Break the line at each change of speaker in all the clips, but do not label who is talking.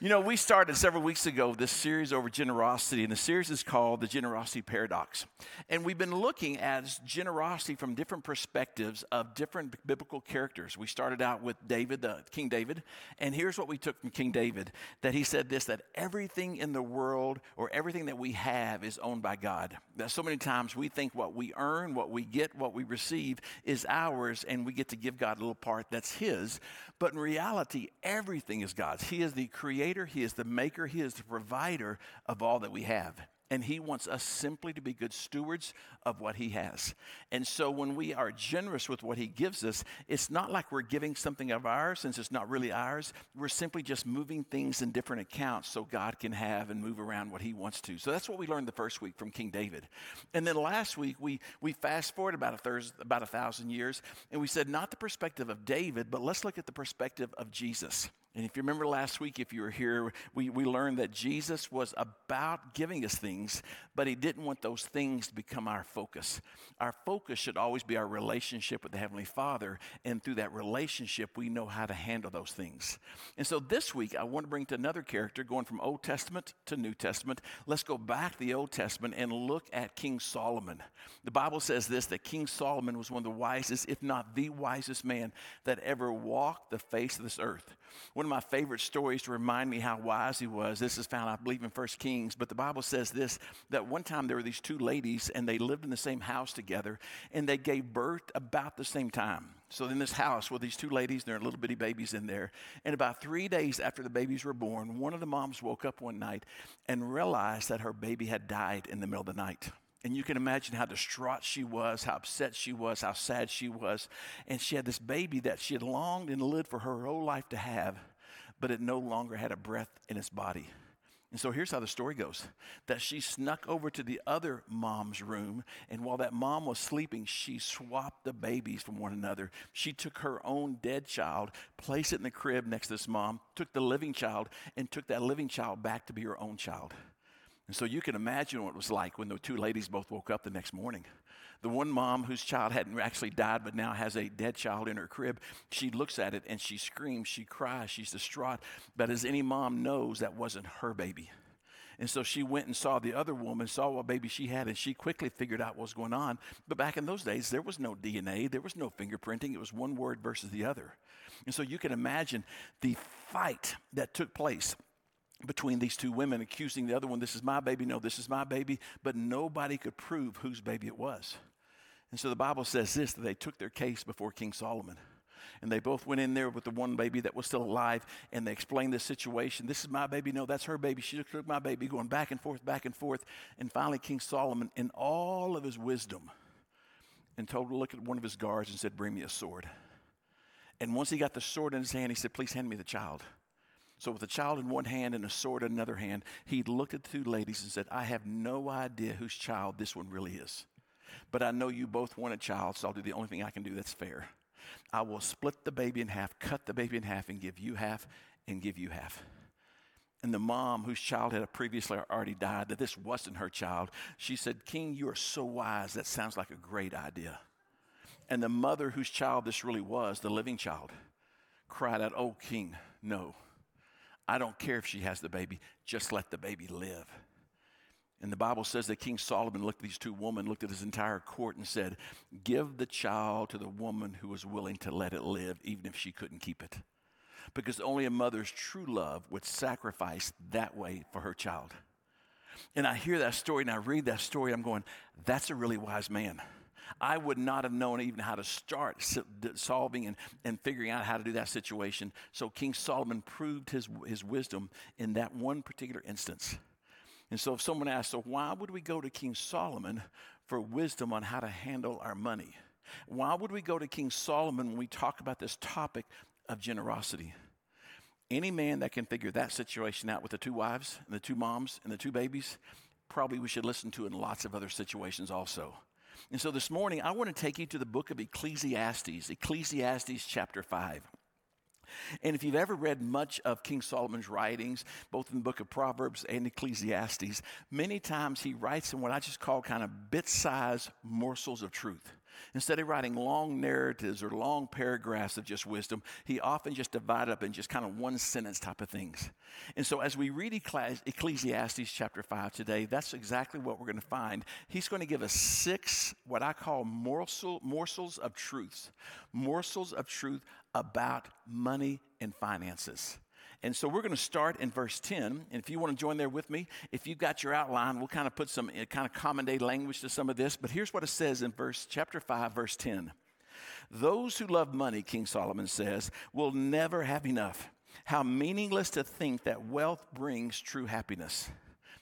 You know, we started several weeks ago this series over generosity, and the series is called The Generosity Paradox. And we've been looking at generosity from different perspectives of different biblical characters. We started out with David, the King David, and here's what we took from King David that he said this that everything in the world or everything that we have is owned by God. That so many times we think what we earn, what we get, what we receive is ours, and we get to give God a little part that's His. But in reality, everything is God's. He is the creator, He is the maker, He is the provider of all that we have. And He wants us simply to be good stewards of what He has. And so when we are generous with what He gives us, it's not like we're giving something of ours since it's not really ours. We're simply just moving things in different accounts so God can have and move around what He wants to. So that's what we learned the first week from King David. And then last week, we, we fast forward about a, thurs- about a thousand years, and we said not the perspective of David, but let's look at the perspective of Jesus. And if you remember last week, if you were here, we, we learned that Jesus was about giving us things, but he didn't want those things to become our focus. Our focus should always be our relationship with the Heavenly Father, and through that relationship, we know how to handle those things. And so this week, I want to bring to another character, going from Old Testament to New Testament. Let's go back to the Old Testament and look at King Solomon. The Bible says this that King Solomon was one of the wisest, if not the wisest man that ever walked the face of this earth. One of my favorite stories to remind me how wise he was. This is found, I believe, in First Kings. But the Bible says this that one time there were these two ladies, and they lived in the same house together, and they gave birth about the same time. So in this house with these two ladies, there are little bitty babies in there. And about three days after the babies were born, one of the moms woke up one night and realized that her baby had died in the middle of the night. And you can imagine how distraught she was, how upset she was, how sad she was. And she had this baby that she had longed and lived for her whole life to have, but it no longer had a breath in its body. And so here's how the story goes that she snuck over to the other mom's room, and while that mom was sleeping, she swapped the babies from one another. She took her own dead child, placed it in the crib next to this mom, took the living child, and took that living child back to be her own child. And so you can imagine what it was like when the two ladies both woke up the next morning. The one mom whose child hadn't actually died but now has a dead child in her crib, she looks at it and she screams, she cries, she's distraught. But as any mom knows, that wasn't her baby. And so she went and saw the other woman, saw what baby she had, and she quickly figured out what was going on. But back in those days, there was no DNA, there was no fingerprinting. It was one word versus the other. And so you can imagine the fight that took place between these two women, accusing the other one, this is my baby, no, this is my baby, but nobody could prove whose baby it was. And so the Bible says this that they took their case before King Solomon. And they both went in there with the one baby that was still alive and they explained the situation. This is my baby. No, that's her baby. She took my baby, going back and forth, back and forth. And finally, King Solomon, in all of his wisdom, and told to look at one of his guards and said, Bring me a sword. And once he got the sword in his hand, he said, Please hand me the child. So, with a child in one hand and a sword in another hand, he looked at the two ladies and said, I have no idea whose child this one really is. But I know you both want a child, so I'll do the only thing I can do that's fair. I will split the baby in half, cut the baby in half, and give you half and give you half. And the mom, whose child had previously already died, that this wasn't her child, she said, King, you are so wise. That sounds like a great idea. And the mother, whose child this really was, the living child, cried out, Oh, King, no. I don't care if she has the baby, just let the baby live. And the Bible says that King Solomon looked at these two women, looked at his entire court, and said, Give the child to the woman who was willing to let it live, even if she couldn't keep it. Because only a mother's true love would sacrifice that way for her child. And I hear that story and I read that story, I'm going, That's a really wise man. I would not have known even how to start solving and, and figuring out how to do that situation. So King Solomon proved his, his wisdom in that one particular instance. And so if someone asks, so why would we go to King Solomon for wisdom on how to handle our money? Why would we go to King Solomon when we talk about this topic of generosity? Any man that can figure that situation out with the two wives and the two moms and the two babies, probably we should listen to in lots of other situations also. And so this morning, I want to take you to the book of Ecclesiastes, Ecclesiastes chapter 5. And if you've ever read much of King Solomon's writings, both in the book of Proverbs and Ecclesiastes, many times he writes in what I just call kind of bit sized morsels of truth. Instead of writing long narratives or long paragraphs of just wisdom, he often just divided up in just kind of one sentence type of things. And so as we read Ecclesiastes chapter 5 today, that's exactly what we're going to find. He's going to give us six, what I call morsel, morsels of truths, morsels of truth about money and finances. And so we're going to start in verse 10. And if you want to join there with me, if you've got your outline, we'll kind of put some uh, kind of common day language to some of this. But here's what it says in verse chapter 5, verse 10. Those who love money, King Solomon says, will never have enough. How meaningless to think that wealth brings true happiness.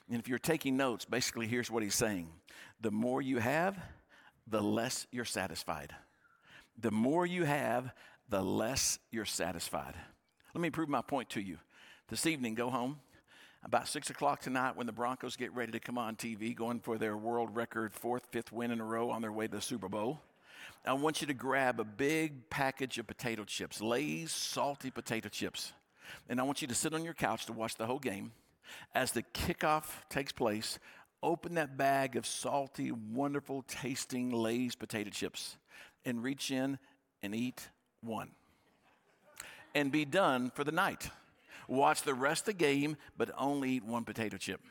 And if you're taking notes, basically here's what he's saying the more you have, the less you're satisfied. The more you have, the less you're satisfied. Let me prove my point to you. This evening, go home. About six o'clock tonight, when the Broncos get ready to come on TV, going for their world record fourth, fifth win in a row on their way to the Super Bowl, I want you to grab a big package of potato chips, Lay's salty potato chips. And I want you to sit on your couch to watch the whole game. As the kickoff takes place, open that bag of salty, wonderful tasting Lay's potato chips and reach in and eat one and be done for the night. Watch the rest of the game, but only eat one potato chip.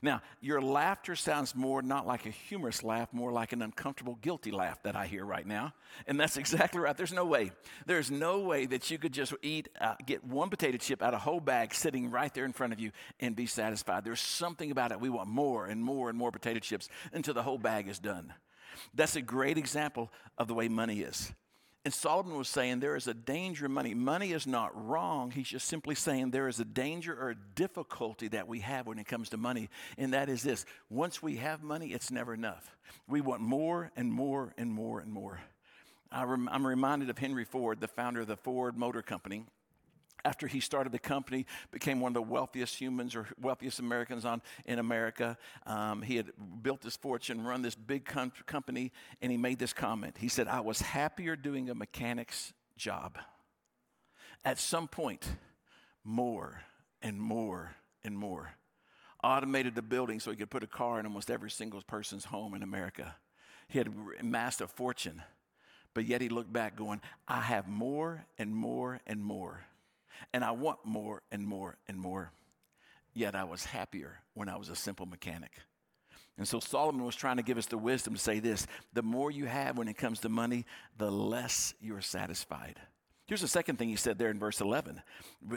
Now, your laughter sounds more not like a humorous laugh, more like an uncomfortable, guilty laugh that I hear right now. And that's exactly right. There's no way. There's no way that you could just eat, uh, get one potato chip out of a whole bag sitting right there in front of you and be satisfied. There's something about it. We want more and more and more potato chips until the whole bag is done. That's a great example of the way money is. And Solomon was saying there is a danger in money. Money is not wrong. He's just simply saying there is a danger or a difficulty that we have when it comes to money. And that is this once we have money, it's never enough. We want more and more and more and more. I am reminded of Henry Ford, the founder of the Ford Motor Company after he started the company, became one of the wealthiest humans or wealthiest Americans on, in America. Um, he had built his fortune, run this big com- company, and he made this comment. He said, I was happier doing a mechanic's job. At some point, more and more and more. Automated the building so he could put a car in almost every single person's home in America. He had amassed a fortune, but yet he looked back going, I have more and more and more and I want more and more and more. Yet I was happier when I was a simple mechanic. And so Solomon was trying to give us the wisdom to say this the more you have when it comes to money, the less you're satisfied. Here's the second thing he said there in verse 11.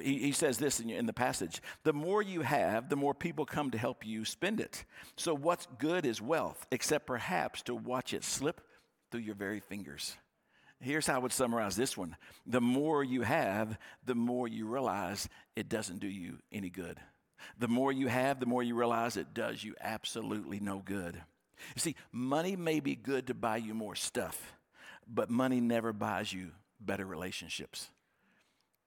He, he says this in, in the passage The more you have, the more people come to help you spend it. So, what's good is wealth, except perhaps to watch it slip through your very fingers. Here's how I would summarize this one the more you have, the more you realize it doesn't do you any good. The more you have, the more you realize it does you absolutely no good. You see, money may be good to buy you more stuff, but money never buys you better relationships.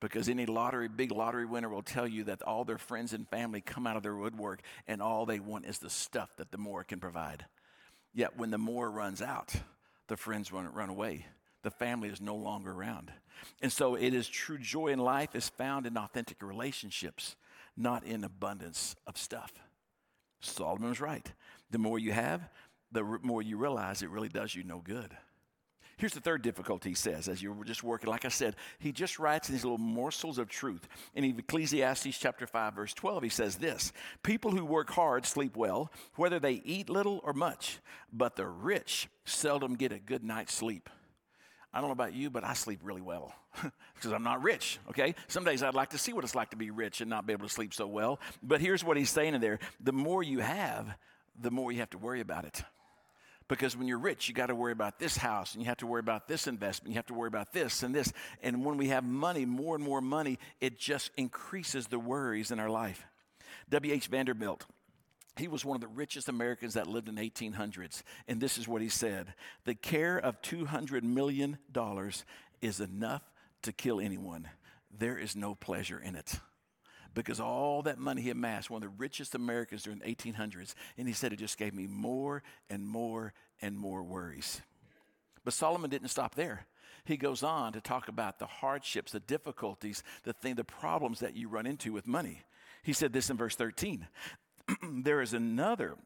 Because any lottery, big lottery winner will tell you that all their friends and family come out of their woodwork and all they want is the stuff that the more can provide. Yet when the more runs out, the friends run, run away the family is no longer around. And so it is true joy in life is found in authentic relationships, not in abundance of stuff. Solomon was right. The more you have, the more you realize it really does you no good. Here's the third difficulty he says as you're just working. Like I said, he just writes these little morsels of truth. In Ecclesiastes chapter 5, verse 12, he says this People who work hard sleep well, whether they eat little or much, but the rich seldom get a good night's sleep. I don't know about you, but I sleep really well because I'm not rich, okay? Some days I'd like to see what it's like to be rich and not be able to sleep so well. But here's what he's saying in there the more you have, the more you have to worry about it. Because when you're rich, you got to worry about this house and you have to worry about this investment, you have to worry about this and this. And when we have money, more and more money, it just increases the worries in our life. W.H. Vanderbilt he was one of the richest Americans that lived in the 1800s. And this is what he said The care of $200 million is enough to kill anyone. There is no pleasure in it. Because all that money he amassed, one of the richest Americans during the 1800s, and he said it just gave me more and more and more worries. But Solomon didn't stop there. He goes on to talk about the hardships, the difficulties, the thing, the problems that you run into with money. He said this in verse 13 there is another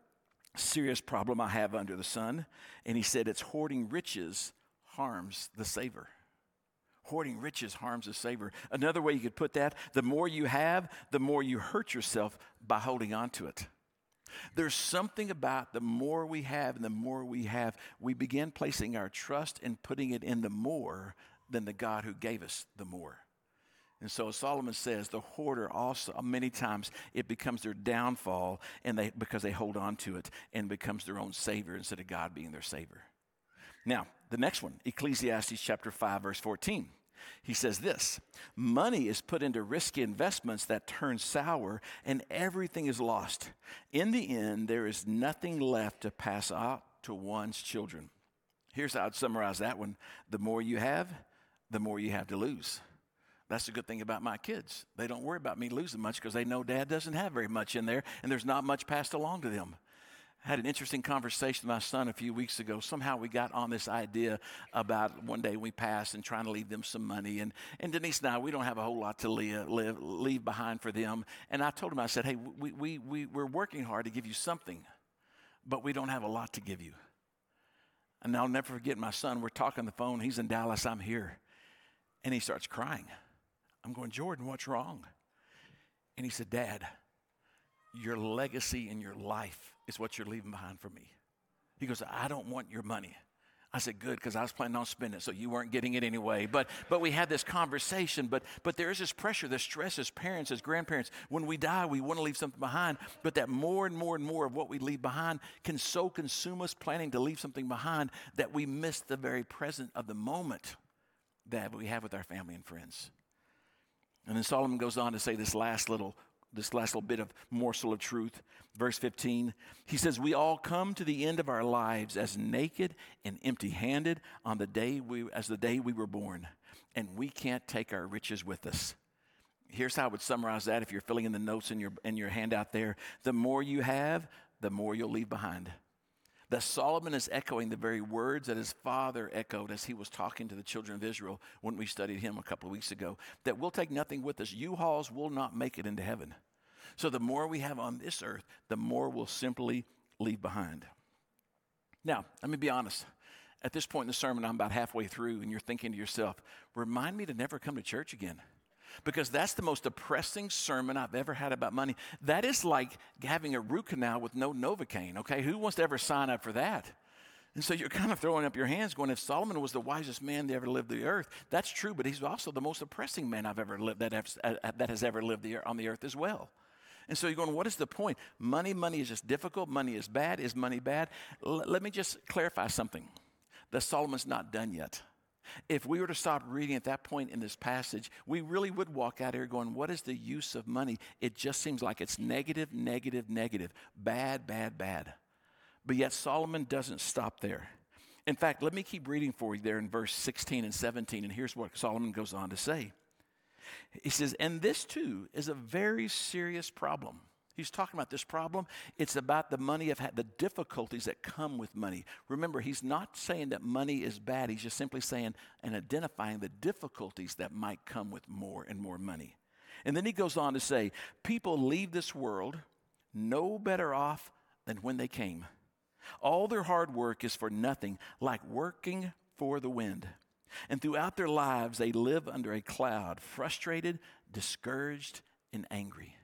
serious problem I have under the sun. And he said, It's hoarding riches harms the saver. Hoarding riches harms the saver. Another way you could put that the more you have, the more you hurt yourself by holding on to it. There's something about the more we have and the more we have, we begin placing our trust and putting it in the more than the God who gave us the more. And so Solomon says the hoarder also many times it becomes their downfall and they because they hold on to it and becomes their own savior instead of God being their savior. Now, the next one, Ecclesiastes chapter 5 verse 14. He says this Money is put into risky investments that turn sour, and everything is lost. In the end, there is nothing left to pass out to one's children. Here's how I'd summarize that one the more you have, the more you have to lose. That's the good thing about my kids. They don't worry about me losing much because they know dad doesn't have very much in there and there's not much passed along to them. I had an interesting conversation with my son a few weeks ago. Somehow we got on this idea about one day we pass and trying to leave them some money. And, and Denise and I, we don't have a whole lot to leave, leave, leave behind for them. And I told him, I said, hey, we, we, we, we're working hard to give you something, but we don't have a lot to give you. And I'll never forget my son. We're talking on the phone. He's in Dallas. I'm here. And he starts crying. I'm going, Jordan, what's wrong? And he said, Dad, your legacy and your life is what you're leaving behind for me. He goes, I don't want your money. I said, good, because I was planning on spending it, so you weren't getting it anyway. But, but we had this conversation, but, but there is this pressure, this stress as parents, as grandparents. When we die, we want to leave something behind, but that more and more and more of what we leave behind can so consume us planning to leave something behind that we miss the very present of the moment that we have with our family and friends. And then Solomon goes on to say this last little this last little bit of morsel of truth. Verse 15, he says, We all come to the end of our lives as naked and empty handed on the day we, as the day we were born, and we can't take our riches with us. Here's how I would summarize that if you're filling in the notes in your, in your handout there. The more you have, the more you'll leave behind that Solomon is echoing the very words that his father echoed as he was talking to the children of Israel when we studied him a couple of weeks ago. That we'll take nothing with us. U-Hauls will not make it into heaven. So the more we have on this earth, the more we'll simply leave behind. Now, let me be honest. At this point in the sermon, I'm about halfway through, and you're thinking to yourself, remind me to never come to church again because that's the most depressing sermon I've ever had about money. That is like having a root canal with no Novocaine, okay? Who wants to ever sign up for that? And so you're kind of throwing up your hands going, if Solomon was the wisest man that ever lived the earth, that's true, but he's also the most oppressing man I've ever lived, that, has, uh, uh, that has ever lived the, on the earth as well. And so you're going, what is the point? Money, money is just difficult. Money is bad. Is money bad? L- let me just clarify something that Solomon's not done yet. If we were to stop reading at that point in this passage, we really would walk out here going, What is the use of money? It just seems like it's negative, negative, negative, bad, bad, bad. But yet Solomon doesn't stop there. In fact, let me keep reading for you there in verse 16 and 17, and here's what Solomon goes on to say. He says, And this too is a very serious problem. He's talking about this problem. It's about the money of the difficulties that come with money. Remember, he's not saying that money is bad. He's just simply saying and identifying the difficulties that might come with more and more money. And then he goes on to say, people leave this world no better off than when they came. All their hard work is for nothing, like working for the wind. And throughout their lives, they live under a cloud, frustrated, discouraged, and angry.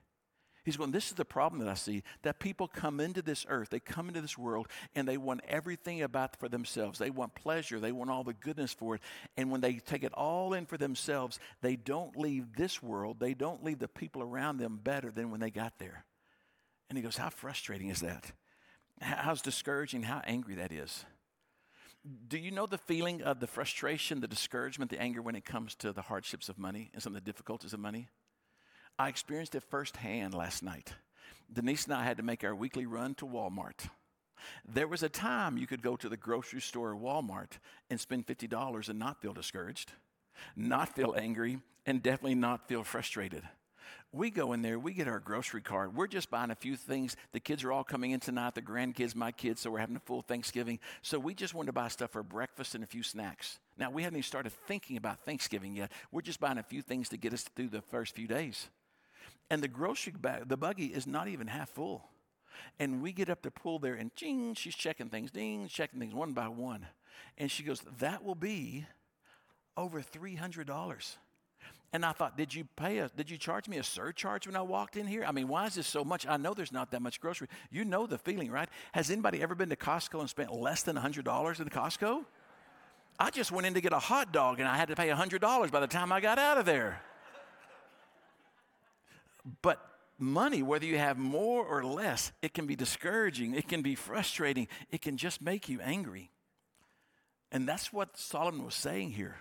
He's going, This is the problem that I see that people come into this earth, they come into this world, and they want everything about for themselves. They want pleasure, they want all the goodness for it. And when they take it all in for themselves, they don't leave this world, they don't leave the people around them better than when they got there. And he goes, How frustrating is that? How's discouraging, how angry that is. Do you know the feeling of the frustration, the discouragement, the anger when it comes to the hardships of money and some of the difficulties of money? I experienced it firsthand last night. Denise and I had to make our weekly run to Walmart. There was a time you could go to the grocery store or Walmart and spend $50 and not feel discouraged, not feel angry, and definitely not feel frustrated. We go in there, we get our grocery card. We're just buying a few things. The kids are all coming in tonight, the grandkids, my kids, so we're having a full Thanksgiving. So we just wanted to buy stuff for breakfast and a few snacks. Now, we haven't even started thinking about Thanksgiving yet. We're just buying a few things to get us through the first few days. And the grocery bag, the buggy is not even half full. And we get up the pool there, and ching, she's checking things, ding, checking things one by one. And she goes, That will be over $300. And I thought, did you pay a, did you charge me a surcharge when I walked in here? I mean, why is this so much? I know there's not that much grocery. You know the feeling, right? Has anybody ever been to Costco and spent less than $100 in Costco? I just went in to get a hot dog and I had to pay $100 by the time I got out of there. But money, whether you have more or less, it can be discouraging, it can be frustrating, it can just make you angry. And that's what Solomon was saying here.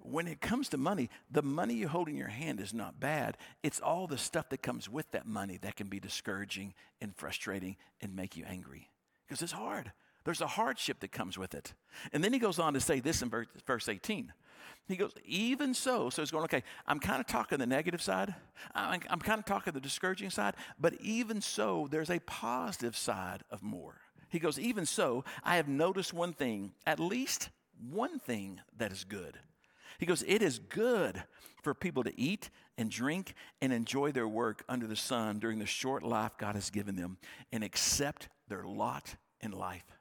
When it comes to money, the money you hold in your hand is not bad. It's all the stuff that comes with that money that can be discouraging and frustrating and make you angry because it's hard. There's a hardship that comes with it. And then he goes on to say this in verse 18. He goes, even so, so he's going, okay, I'm kind of talking the negative side. I'm, I'm kind of talking the discouraging side, but even so, there's a positive side of more. He goes, even so, I have noticed one thing, at least one thing that is good. He goes, It is good for people to eat and drink and enjoy their work under the sun during the short life God has given them and accept their lot in life.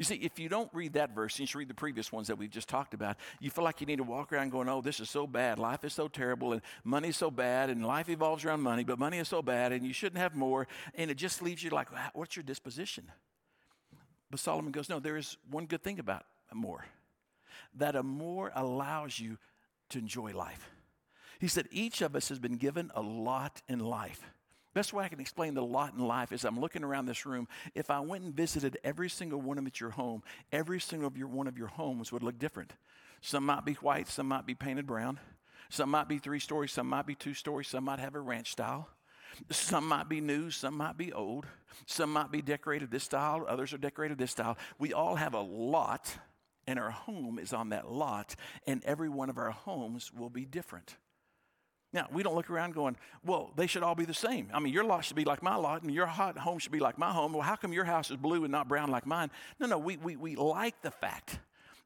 You see, if you don't read that verse, you should read the previous ones that we've just talked about, you feel like you need to walk around going, oh, this is so bad. Life is so terrible, and money's so bad, and life evolves around money, but money is so bad, and you shouldn't have more. And it just leaves you like, what's your disposition? But Solomon goes, no, there is one good thing about more that a more allows you to enjoy life. He said, each of us has been given a lot in life. Best way I can explain the lot in life is I'm looking around this room. If I went and visited every single one of them at your home, every single of your, one of your homes would look different. Some might be white, some might be painted brown, some might be three stories, some might be two stories, some might have a ranch style. Some might be new, some might be old, some might be decorated this style, others are decorated this style. We all have a lot and our home is on that lot, and every one of our homes will be different. Now, we don't look around going, well, they should all be the same. I mean, your lot should be like my lot, and your home should be like my home. Well, how come your house is blue and not brown like mine? No, no, we, we, we like the fact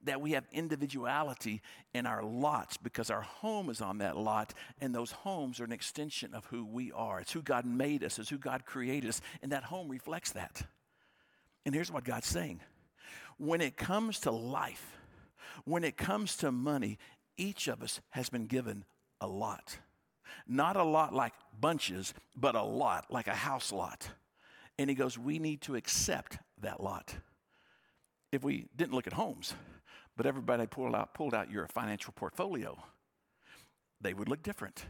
that we have individuality in our lots because our home is on that lot, and those homes are an extension of who we are. It's who God made us, it's who God created us, and that home reflects that. And here's what God's saying when it comes to life, when it comes to money, each of us has been given a lot. Not a lot like bunches, but a lot like a house lot. And he goes, We need to accept that lot. If we didn't look at homes, but everybody pulled out, pulled out your financial portfolio, they would look different.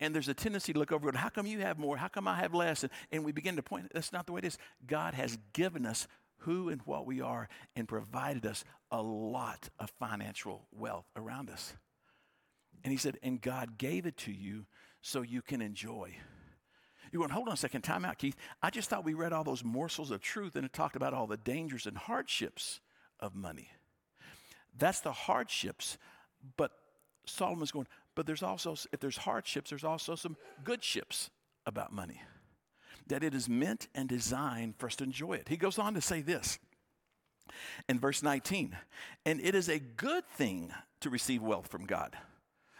And there's a tendency to look over it. How come you have more? How come I have less? And, and we begin to point, that's not the way it is. God has given us who and what we are and provided us a lot of financial wealth around us. And he said, and God gave it to you so you can enjoy. You went, hold on a second, time out, Keith. I just thought we read all those morsels of truth and it talked about all the dangers and hardships of money. That's the hardships, but Solomon's going, but there's also, if there's hardships, there's also some good ships about money that it is meant and designed for us to enjoy it. He goes on to say this in verse 19 and it is a good thing to receive wealth from God.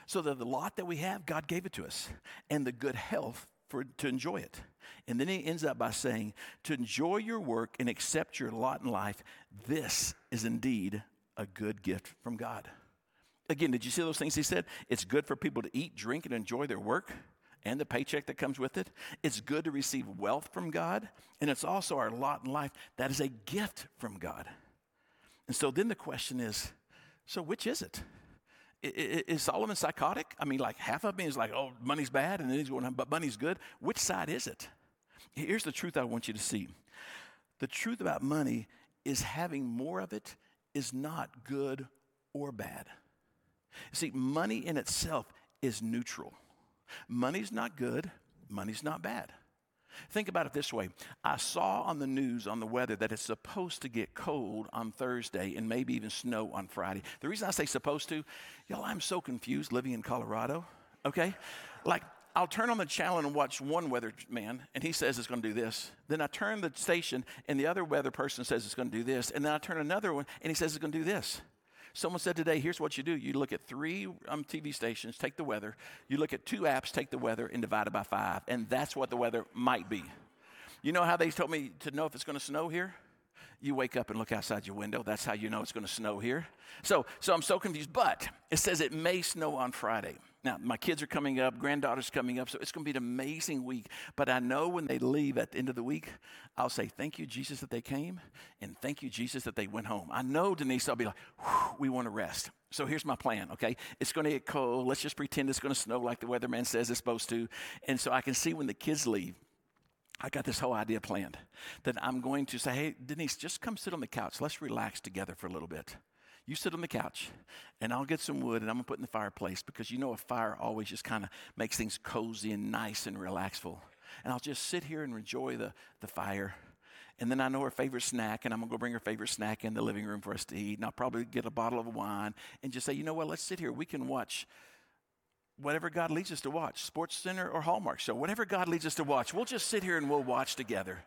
So that the lot that we have, God gave it to us, and the good health for to enjoy it. And then he ends up by saying, to enjoy your work and accept your lot in life, this is indeed a good gift from God. Again, did you see those things he said? It's good for people to eat, drink, and enjoy their work and the paycheck that comes with it. It's good to receive wealth from God, and it's also our lot in life that is a gift from God. And so then the question is so which is it? Is Solomon psychotic? I mean, like half of me is like, oh, money's bad, and then he's going, but money's good. Which side is it? Here's the truth I want you to see the truth about money is having more of it is not good or bad. See, money in itself is neutral. Money's not good, money's not bad. Think about it this way. I saw on the news on the weather that it's supposed to get cold on Thursday and maybe even snow on Friday. The reason I say supposed to, y'all, I'm so confused living in Colorado, okay? Like, I'll turn on the channel and watch one weather man, and he says it's going to do this. Then I turn the station, and the other weather person says it's going to do this. And then I turn another one, and he says it's going to do this. Someone said today, here's what you do. You look at three um, TV stations, take the weather. You look at two apps, take the weather, and divide it by five. And that's what the weather might be. You know how they told me to know if it's going to snow here? You wake up and look outside your window. That's how you know it's going to snow here. So, so I'm so confused. But it says it may snow on Friday. Now, my kids are coming up, granddaughter's coming up, so it's going to be an amazing week. But I know when they leave at the end of the week, I'll say, Thank you, Jesus, that they came, and thank you, Jesus, that they went home. I know, Denise, I'll be like, We want to rest. So here's my plan, okay? It's going to get cold. Let's just pretend it's going to snow like the weatherman says it's supposed to. And so I can see when the kids leave, I got this whole idea planned that I'm going to say, hey, Denise, just come sit on the couch. Let's relax together for a little bit. You sit on the couch, and I'll get some wood and I'm gonna put in the fireplace because you know a fire always just kind of makes things cozy and nice and relaxful. And I'll just sit here and enjoy the, the fire. And then I know her favorite snack, and I'm gonna go bring her favorite snack in the living room for us to eat. And I'll probably get a bottle of wine and just say, you know what, let's sit here. We can watch whatever God leads us to watch, Sports Center or Hallmark show, whatever God leads us to watch. We'll just sit here and we'll watch together.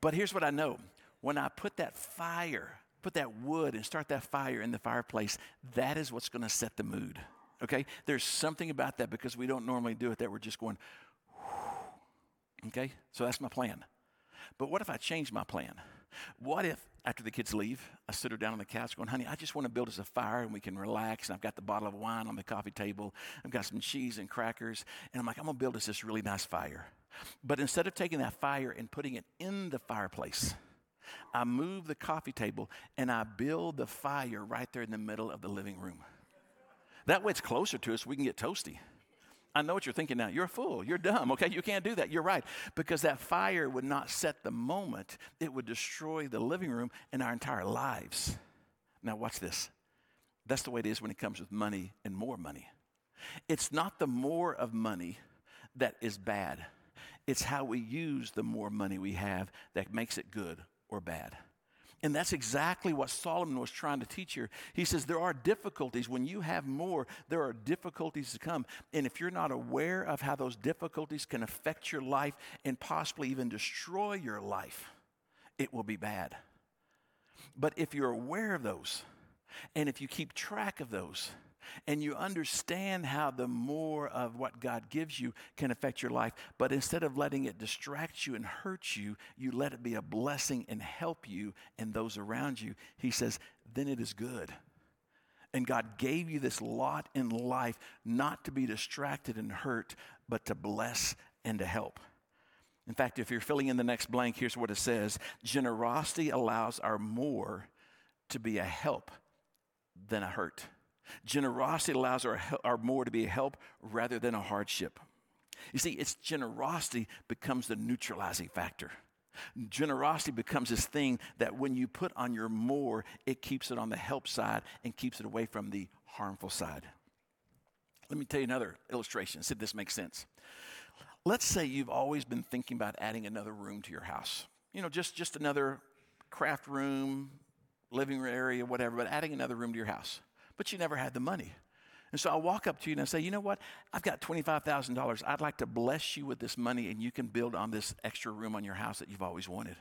But here's what I know when I put that fire, put that wood and start that fire in the fireplace, that is what's going to set the mood. Okay? There's something about that because we don't normally do it that we're just going, okay? So that's my plan. But what if I change my plan? What if after the kids leave, I sit her down on the couch going, honey, I just want to build us a fire and we can relax. And I've got the bottle of wine on the coffee table. I've got some cheese and crackers. And I'm like, I'm going to build us this really nice fire. But instead of taking that fire and putting it in the fireplace, I move the coffee table and I build the fire right there in the middle of the living room. That way it's closer to us, we can get toasty. I know what you're thinking now. You're a fool. You're dumb. Okay, you can't do that. You're right. Because that fire would not set the moment, it would destroy the living room and our entire lives. Now, watch this. That's the way it is when it comes with money and more money. It's not the more of money that is bad, it's how we use the more money we have that makes it good or bad. And that's exactly what Solomon was trying to teach here. He says there are difficulties. When you have more, there are difficulties to come. And if you're not aware of how those difficulties can affect your life and possibly even destroy your life, it will be bad. But if you're aware of those, and if you keep track of those, and you understand how the more of what God gives you can affect your life. But instead of letting it distract you and hurt you, you let it be a blessing and help you and those around you. He says, then it is good. And God gave you this lot in life not to be distracted and hurt, but to bless and to help. In fact, if you're filling in the next blank, here's what it says Generosity allows our more to be a help than a hurt. Generosity allows our, our more to be a help rather than a hardship. You see, it's generosity becomes the neutralizing factor. Generosity becomes this thing that when you put on your more, it keeps it on the help side and keeps it away from the harmful side. Let me tell you another illustration, see if this makes sense. Let's say you've always been thinking about adding another room to your house. You know, just, just another craft room, living room area, whatever, but adding another room to your house but you never had the money. And so I walk up to you and I say, you know what? I've got $25,000. I'd like to bless you with this money and you can build on this extra room on your house that you've always wanted.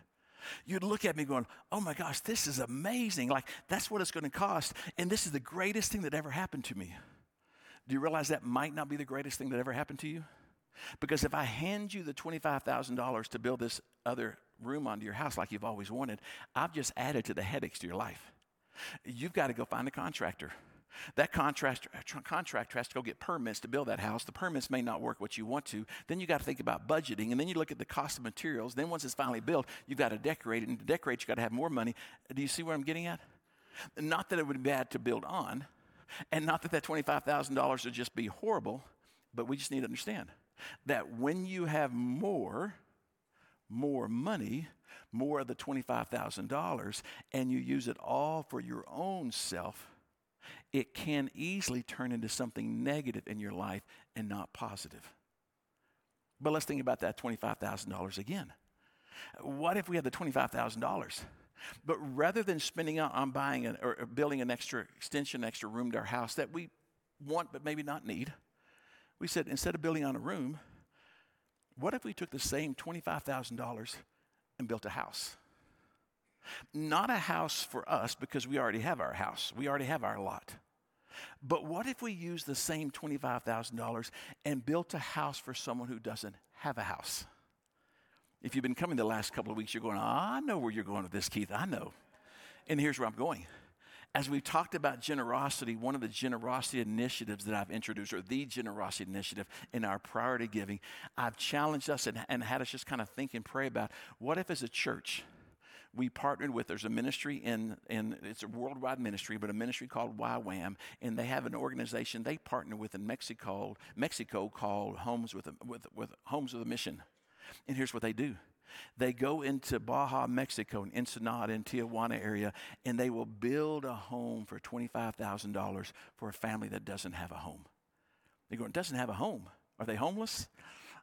You'd look at me going, oh my gosh, this is amazing. Like, that's what it's going to cost. And this is the greatest thing that ever happened to me. Do you realize that might not be the greatest thing that ever happened to you? Because if I hand you the $25,000 to build this other room onto your house like you've always wanted, I've just added to the headaches to your life. You've got to go find a contractor. That contractor, uh, contractor has to go get permits to build that house. The permits may not work what you want to. Then you got to think about budgeting, and then you look at the cost of materials. Then once it's finally built, you've got to decorate it, and to decorate, you've got to have more money. Do you see where I'm getting at? Not that it would be bad to build on, and not that that twenty-five thousand dollars would just be horrible, but we just need to understand that when you have more, more money, more of the $25,000 and you use it all for your own self, it can easily turn into something negative in your life and not positive. But let's think about that $25,000 again. What if we had the $25,000? But rather than spending out on buying an, or building an extra extension, extra room to our house that we want but maybe not need, we said instead of building on a room, what if we took the same $25,000 and built a house. Not a house for us because we already have our house, we already have our lot. But what if we use the same $25,000 and built a house for someone who doesn't have a house? If you've been coming the last couple of weeks, you're going, I know where you're going with this, Keith. I know. And here's where I'm going. As we've talked about generosity, one of the generosity initiatives that I've introduced, or the generosity initiative in our priority giving, I've challenged us and, and had us just kind of think and pray about what if, as a church, we partnered with there's a ministry in, in it's a worldwide ministry but a ministry called YWAM and they have an organization they partner with in Mexico Mexico called Homes with a, with, with Homes with a Mission. And here's what they do they go into Baja, Mexico, and Ensenada and Tijuana area, and they will build a home for $25,000 for a family that doesn't have a home. They go, going, doesn't have a home. Are they homeless?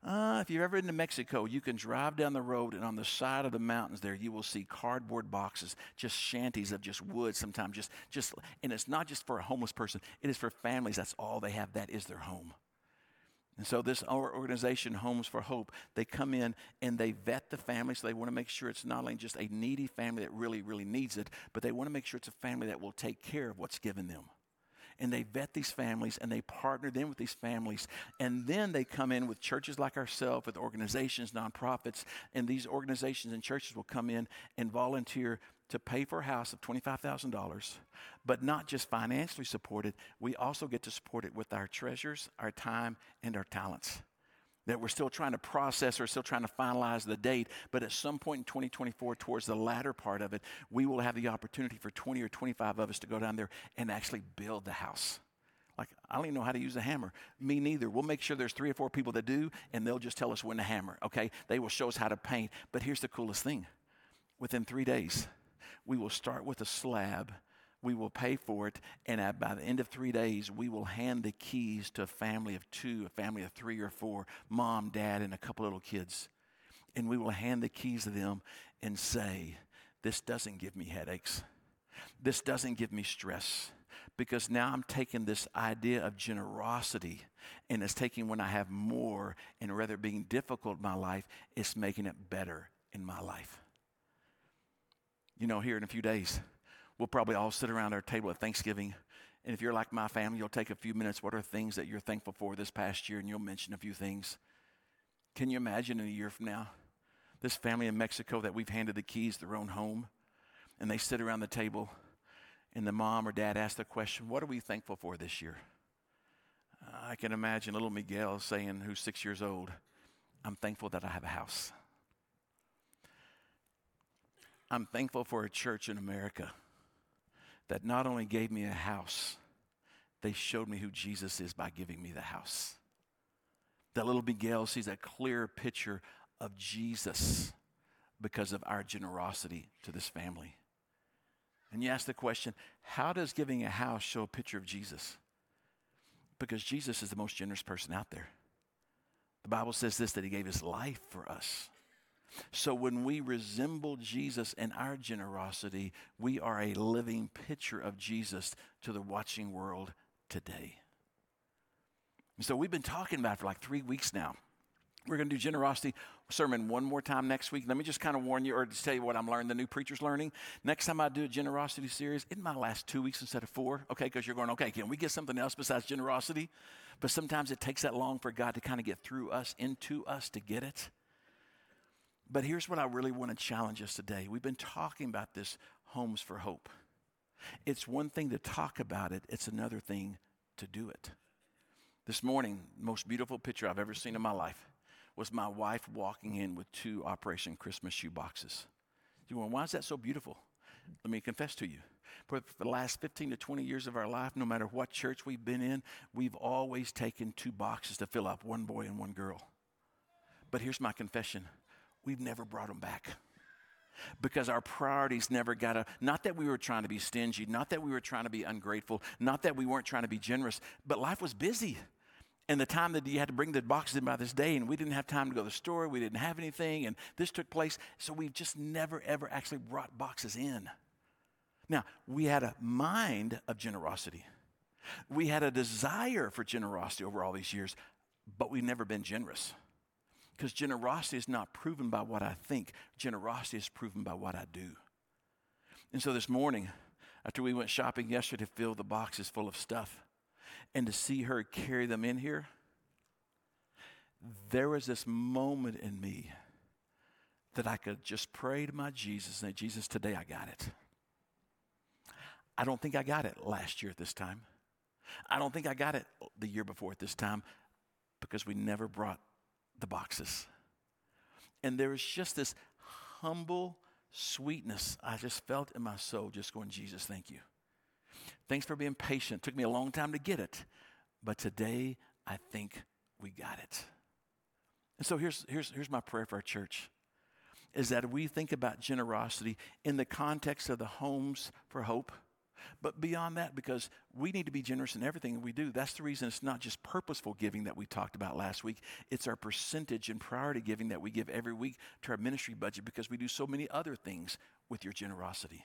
Uh, if you've ever been to Mexico, you can drive down the road, and on the side of the mountains there, you will see cardboard boxes, just shanties of just wood. Sometimes just, just, and it's not just for a homeless person. It is for families. That's all they have. That is their home. And so, this our organization, Homes for Hope, they come in and they vet the family. So, they want to make sure it's not only just a needy family that really, really needs it, but they want to make sure it's a family that will take care of what's given them. And they vet these families and they partner them with these families. And then they come in with churches like ourselves, with organizations, nonprofits, and these organizations and churches will come in and volunteer to pay for a house of $25,000, but not just financially supported, we also get to support it with our treasures, our time, and our talents. That we're still trying to process or still trying to finalize the date, but at some point in 2024, towards the latter part of it, we will have the opportunity for 20 or 25 of us to go down there and actually build the house. Like, I don't even know how to use a hammer. Me neither. We'll make sure there's three or four people that do, and they'll just tell us when to hammer, okay? They will show us how to paint. But here's the coolest thing within three days, we will start with a slab. We will pay for it, and at, by the end of three days, we will hand the keys to a family of two, a family of three or four mom, dad, and a couple little kids. And we will hand the keys to them and say, This doesn't give me headaches. This doesn't give me stress because now I'm taking this idea of generosity and it's taking when I have more and rather being difficult in my life, it's making it better in my life you know, here in a few days, we'll probably all sit around our table at Thanksgiving. And if you're like my family, you'll take a few minutes. What are things that you're thankful for this past year? And you'll mention a few things. Can you imagine in a year from now, this family in Mexico that we've handed the keys to their own home, and they sit around the table, and the mom or dad asks the question, What are we thankful for this year? I can imagine little Miguel saying, who's six years old, I'm thankful that I have a house. I'm thankful for a church in America that not only gave me a house, they showed me who Jesus is by giving me the house. That little Miguel sees a clear picture of Jesus because of our generosity to this family. And you ask the question how does giving a house show a picture of Jesus? Because Jesus is the most generous person out there. The Bible says this that he gave his life for us. So when we resemble Jesus in our generosity, we are a living picture of Jesus to the watching world today. so we've been talking about for like three weeks now. We're going to do generosity sermon one more time next week. Let me just kind of warn you or just tell you what I'm learning, the new preacher's learning. Next time I do a generosity series, it might last two weeks instead of four, okay? Because you're going, okay, can we get something else besides generosity? But sometimes it takes that long for God to kind of get through us, into us to get it. But here's what I really want to challenge us today. We've been talking about this Homes for Hope. It's one thing to talk about it, it's another thing to do it. This morning, most beautiful picture I've ever seen in my life was my wife walking in with two Operation Christmas shoe boxes. You wonder, why is that so beautiful? Let me confess to you. For the last 15 to 20 years of our life, no matter what church we've been in, we've always taken two boxes to fill up one boy and one girl. But here's my confession we've never brought them back. Because our priorities never got to not that we were trying to be stingy not that we were trying to be ungrateful not that we weren't trying to be generous but life was busy. And the time that you had to bring the boxes in by this day and we didn't have time to go to the store we didn't have anything and this took place. So we've just never ever actually brought boxes in. Now we had a mind of generosity. We had a desire for generosity over all these years but we've never been generous because generosity is not proven by what I think, generosity is proven by what I do. And so this morning, after we went shopping yesterday to fill the boxes full of stuff, and to see her carry them in here, there was this moment in me that I could just pray to my Jesus and say, Jesus, today I got it. I don't think I got it last year at this time. I don't think I got it the year before at this time because we never brought the boxes. And there was just this humble sweetness I just felt in my soul, just going, Jesus, thank you. Thanks for being patient. Took me a long time to get it, but today I think we got it. And so here's, here's, here's my prayer for our church is that we think about generosity in the context of the homes for hope but beyond that, because we need to be generous in everything we do, that's the reason it's not just purposeful giving that we talked about last week. It's our percentage and priority giving that we give every week to our ministry budget because we do so many other things with your generosity.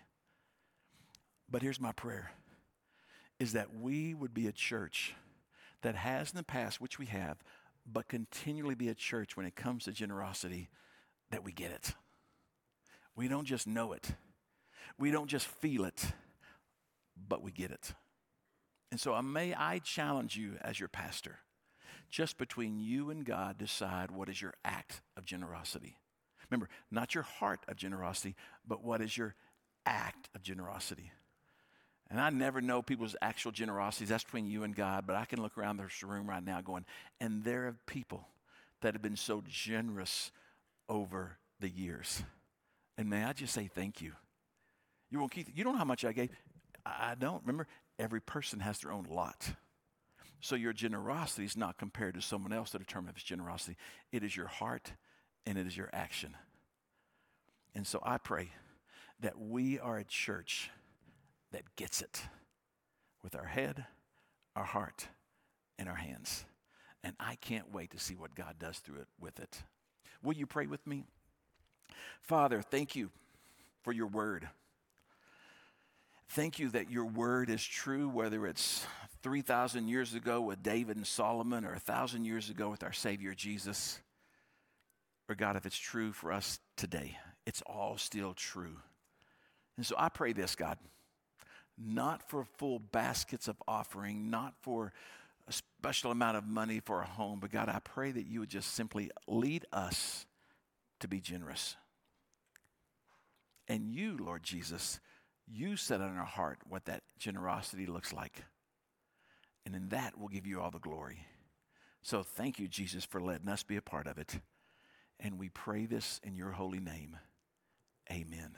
But here's my prayer is that we would be a church that has in the past, which we have, but continually be a church when it comes to generosity, that we get it. We don't just know it, we don't just feel it but we get it. And so uh, may I challenge you as your pastor, just between you and God, decide what is your act of generosity. Remember, not your heart of generosity, but what is your act of generosity. And I never know people's actual generosities. That's between you and God. But I can look around this room right now going, and there are people that have been so generous over the years. And may I just say thank you. You won't keep, you don't know how much I gave. I don't. Remember, every person has their own lot. So your generosity is not compared to someone else to determine if it's generosity. It is your heart and it is your action. And so I pray that we are a church that gets it with our head, our heart, and our hands. And I can't wait to see what God does through it with it. Will you pray with me? Father, thank you for your word. Thank you that your word is true, whether it's 3,000 years ago with David and Solomon or 1,000 years ago with our Savior Jesus. Or God, if it's true for us today, it's all still true. And so I pray this, God, not for full baskets of offering, not for a special amount of money for a home, but God, I pray that you would just simply lead us to be generous. And you, Lord Jesus, you set on our heart what that generosity looks like. And in that, we'll give you all the glory. So thank you, Jesus, for letting us be a part of it. And we pray this in your holy name. Amen.